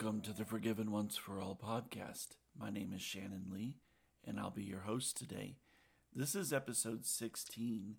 Welcome to the Forgiven Once for All podcast. My name is Shannon Lee, and I'll be your host today. This is episode 16,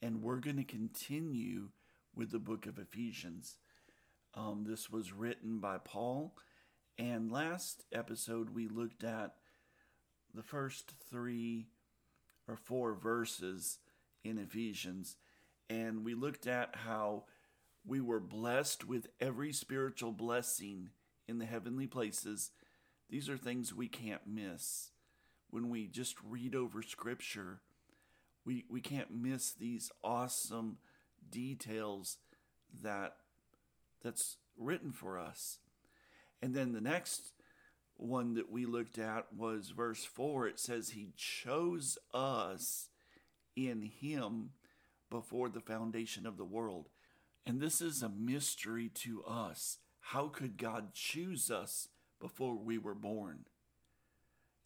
and we're going to continue with the book of Ephesians. Um, this was written by Paul, and last episode we looked at the first three or four verses in Ephesians, and we looked at how we were blessed with every spiritual blessing in the heavenly places. These are things we can't miss. When we just read over scripture, we, we can't miss these awesome details that that's written for us. And then the next one that we looked at was verse 4. It says, He chose us in Him before the foundation of the world. And this is a mystery to us. How could God choose us before we were born?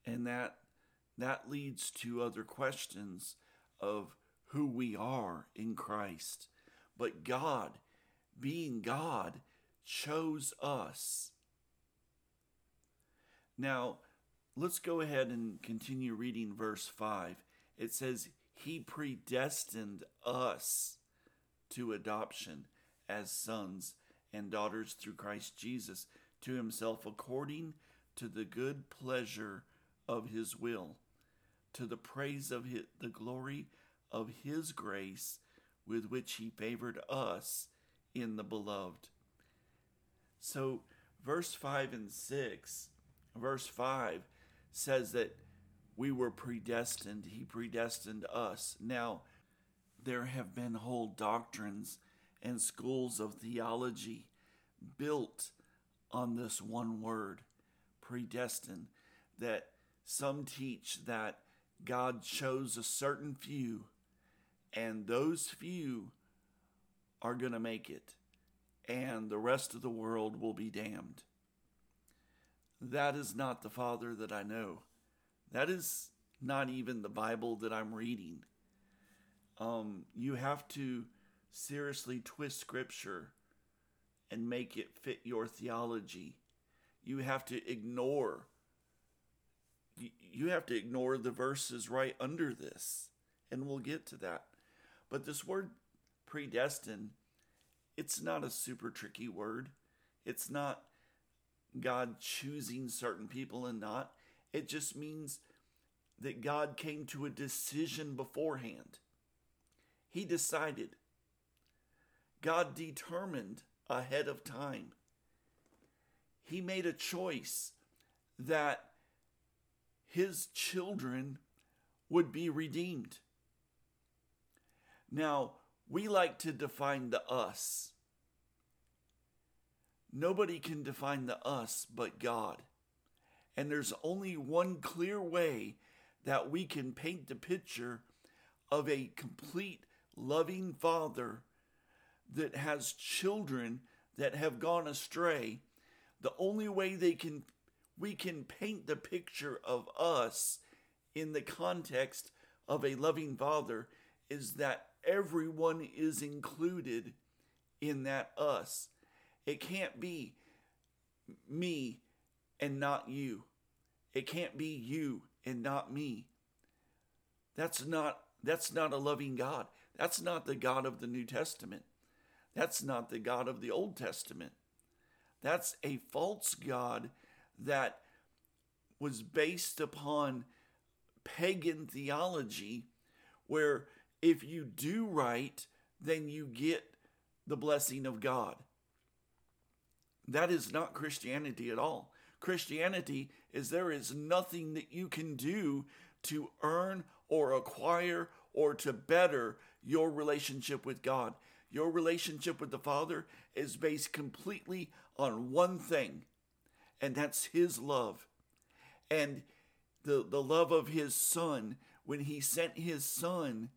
And that that leads to other questions of who we are in Christ. But God, being God, chose us. Now, let's go ahead and continue reading verse 5. It says, He predestined us to adoption as sons and daughters through Christ Jesus to Himself according to the good pleasure of His will, to the praise of his, the glory of His grace with which He favored us in the beloved. So, verse 5 and 6, verse 5 says that we were predestined, He predestined us. Now, there have been whole doctrines and schools of theology built on this one word, predestined, that some teach that God chose a certain few, and those few are going to make it, and the rest of the world will be damned. That is not the Father that I know. That is not even the Bible that I'm reading. Um, you have to seriously twist Scripture and make it fit your theology. You have to ignore you have to ignore the verses right under this, and we'll get to that. But this word predestined, it's not a super tricky word. It's not God choosing certain people and not. It just means that God came to a decision beforehand. He decided. God determined ahead of time. He made a choice that his children would be redeemed. Now, we like to define the us. Nobody can define the us but God. And there's only one clear way that we can paint the picture of a complete loving father that has children that have gone astray. The only way they can we can paint the picture of us in the context of a loving father is that everyone is included in that us. It can't be me and not you. It can't be you and not me. That's not that's not a loving God. That's not the God of the New Testament. That's not the God of the Old Testament. That's a false God that was based upon pagan theology, where if you do right, then you get the blessing of God. That is not Christianity at all. Christianity is there is nothing that you can do to earn or acquire or to better your relationship with God. Your relationship with the Father is based completely on one thing, and that's His love. And the, the love of His Son, when He sent His Son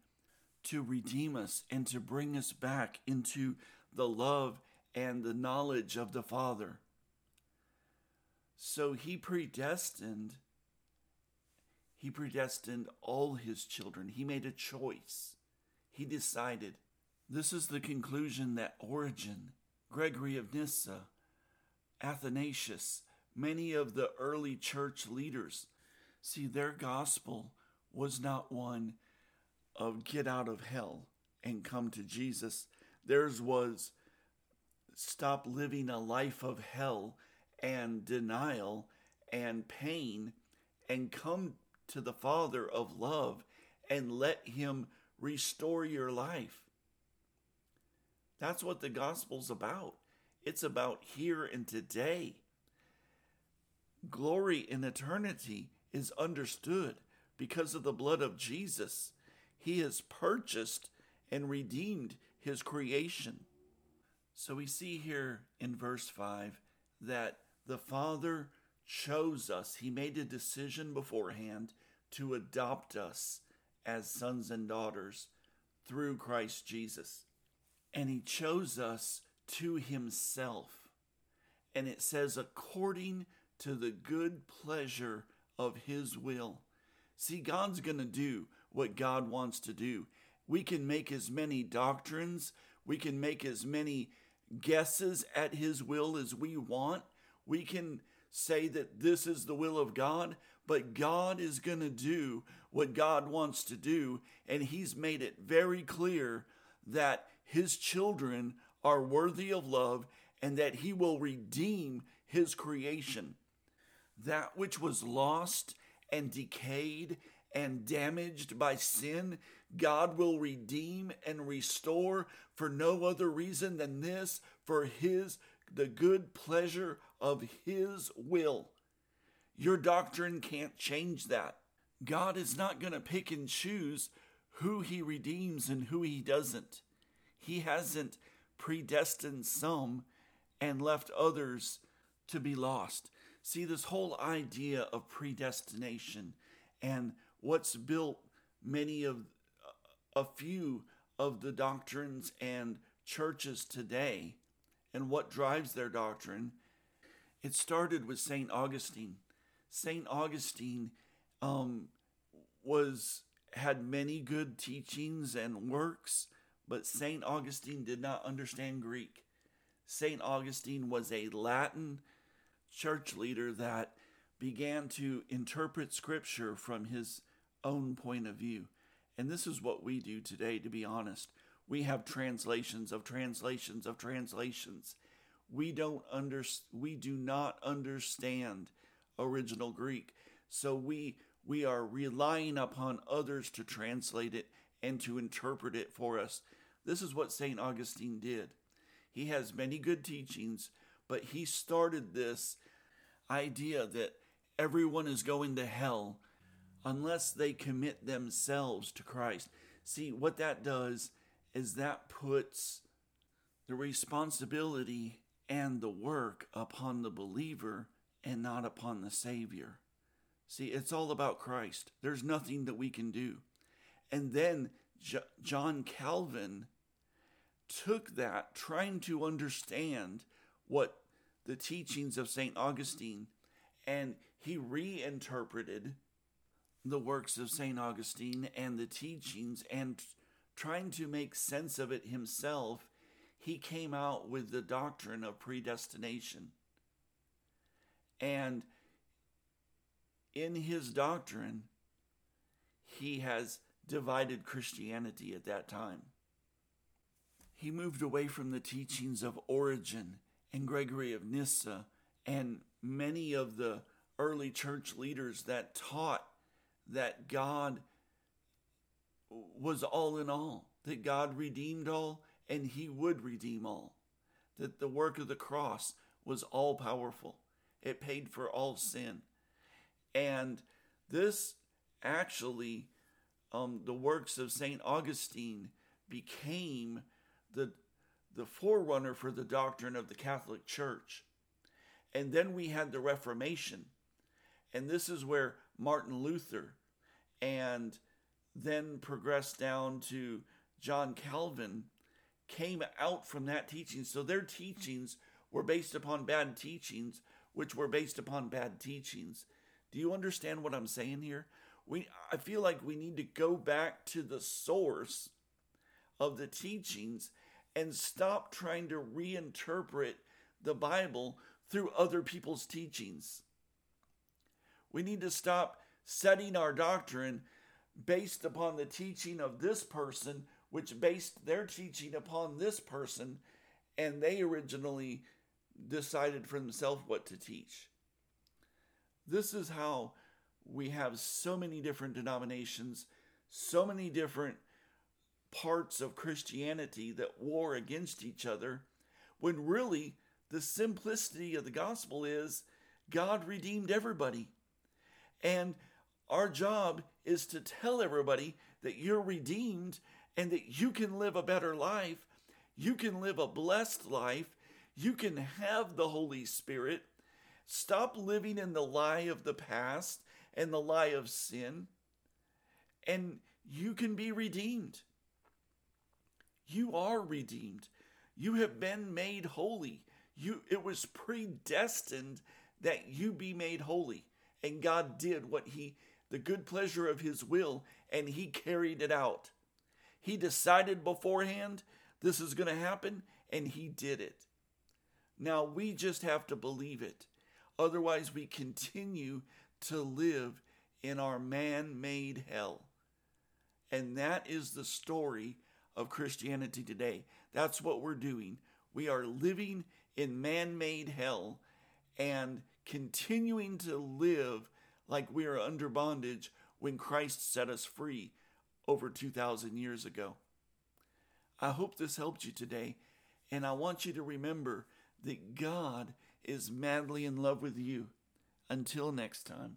to redeem us and to bring us back into the love and the knowledge of the Father. So He predestined. He predestined all his children. He made a choice. He decided. This is the conclusion that Origen, Gregory of Nyssa, Athanasius, many of the early church leaders. See, their gospel was not one of get out of hell and come to Jesus. Theirs was stop living a life of hell and denial and pain and come to the Father of love and let Him restore your life. That's what the gospel's about. It's about here and today. Glory in eternity is understood because of the blood of Jesus. He has purchased and redeemed his creation. So we see here in verse 5 that the Father chose us. He made a decision beforehand to adopt us as sons and daughters through Christ Jesus. And He chose us to Himself. And it says, according to the good pleasure of His will. See, God's going to do what God wants to do. We can make as many doctrines, we can make as many guesses at His will as we want. We can say that this is the will of God, but God is going to do what God wants to do. And He's made it very clear that His children are worthy of love and that He will redeem His creation. That which was lost and decayed and damaged by sin, God will redeem and restore for no other reason than this for His the good pleasure of His will. Your doctrine can't change that. God is not going to pick and choose who He redeems and who He doesn't. He hasn't predestined some and left others to be lost. See, this whole idea of predestination and what's built many of a few of the doctrines and churches today and what drives their doctrine, it started with St. Augustine. St. Augustine um, was had many good teachings and works, but St. Augustine did not understand Greek. St. Augustine was a Latin church leader that began to interpret scripture from his own point of view. And this is what we do today, to be honest we have translations of translations of translations. We don't under, we do not understand original Greek. So we we are relying upon others to translate it and to interpret it for us. This is what St. Augustine did. He has many good teachings, but he started this idea that everyone is going to hell unless they commit themselves to Christ. See, what that does is that puts the responsibility and the work upon the believer and not upon the Savior. See, it's all about Christ. There's nothing that we can do. And then J- John Calvin took that, trying to understand what the teachings of St. Augustine, and he reinterpreted the works of St. Augustine and the teachings and trying to make sense of it himself, he came out with the doctrine of predestination. And in his doctrine, he has divided Christianity at that time. He moved away from the teachings of Origen and Gregory of Nyssa and many of the early church leaders that taught that God was all in all, that God redeemed all and he would redeem all, that the work of the cross was all powerful, it paid for all sin. And this actually, um, the works of St. Augustine became the, the forerunner for the doctrine of the Catholic Church. And then we had the Reformation. And this is where Martin Luther and then progressed down to John Calvin, came out from that teaching. So their teachings were based upon bad teachings, which were based upon bad teachings. Do you understand what I'm saying here? We I feel like we need to go back to the source of the teachings and stop trying to reinterpret the Bible through other people's teachings. We need to stop setting our doctrine based upon the teaching of this person, which based their teaching upon this person, and they originally decided for themselves what to teach. This is how we have so many different denominations, so many different parts of Christianity that war against each other, when really the simplicity of the gospel is God redeemed everybody. And our job is to tell everybody that you're redeemed and that you can live a better life. You can live a blessed life. You can have the Holy Spirit. Stop living in the lie of the past and the lie of sin, and you can be redeemed. You are redeemed. You have been made holy. You it was predestined that you be made holy. And God did what he the good pleasure of his will and he carried it out. He decided beforehand this is going to happen and he did it. Now we just have to believe it. Otherwise we continue to live in our man made hell. And that is the story of Christianity today. That's what we're doing. We are living in man made hell and continuing to live like we are under bondage when Christ set us free over 2,000 years ago. I hope this helped you today, and I want you to remember that God is madly in love with you. Until next time.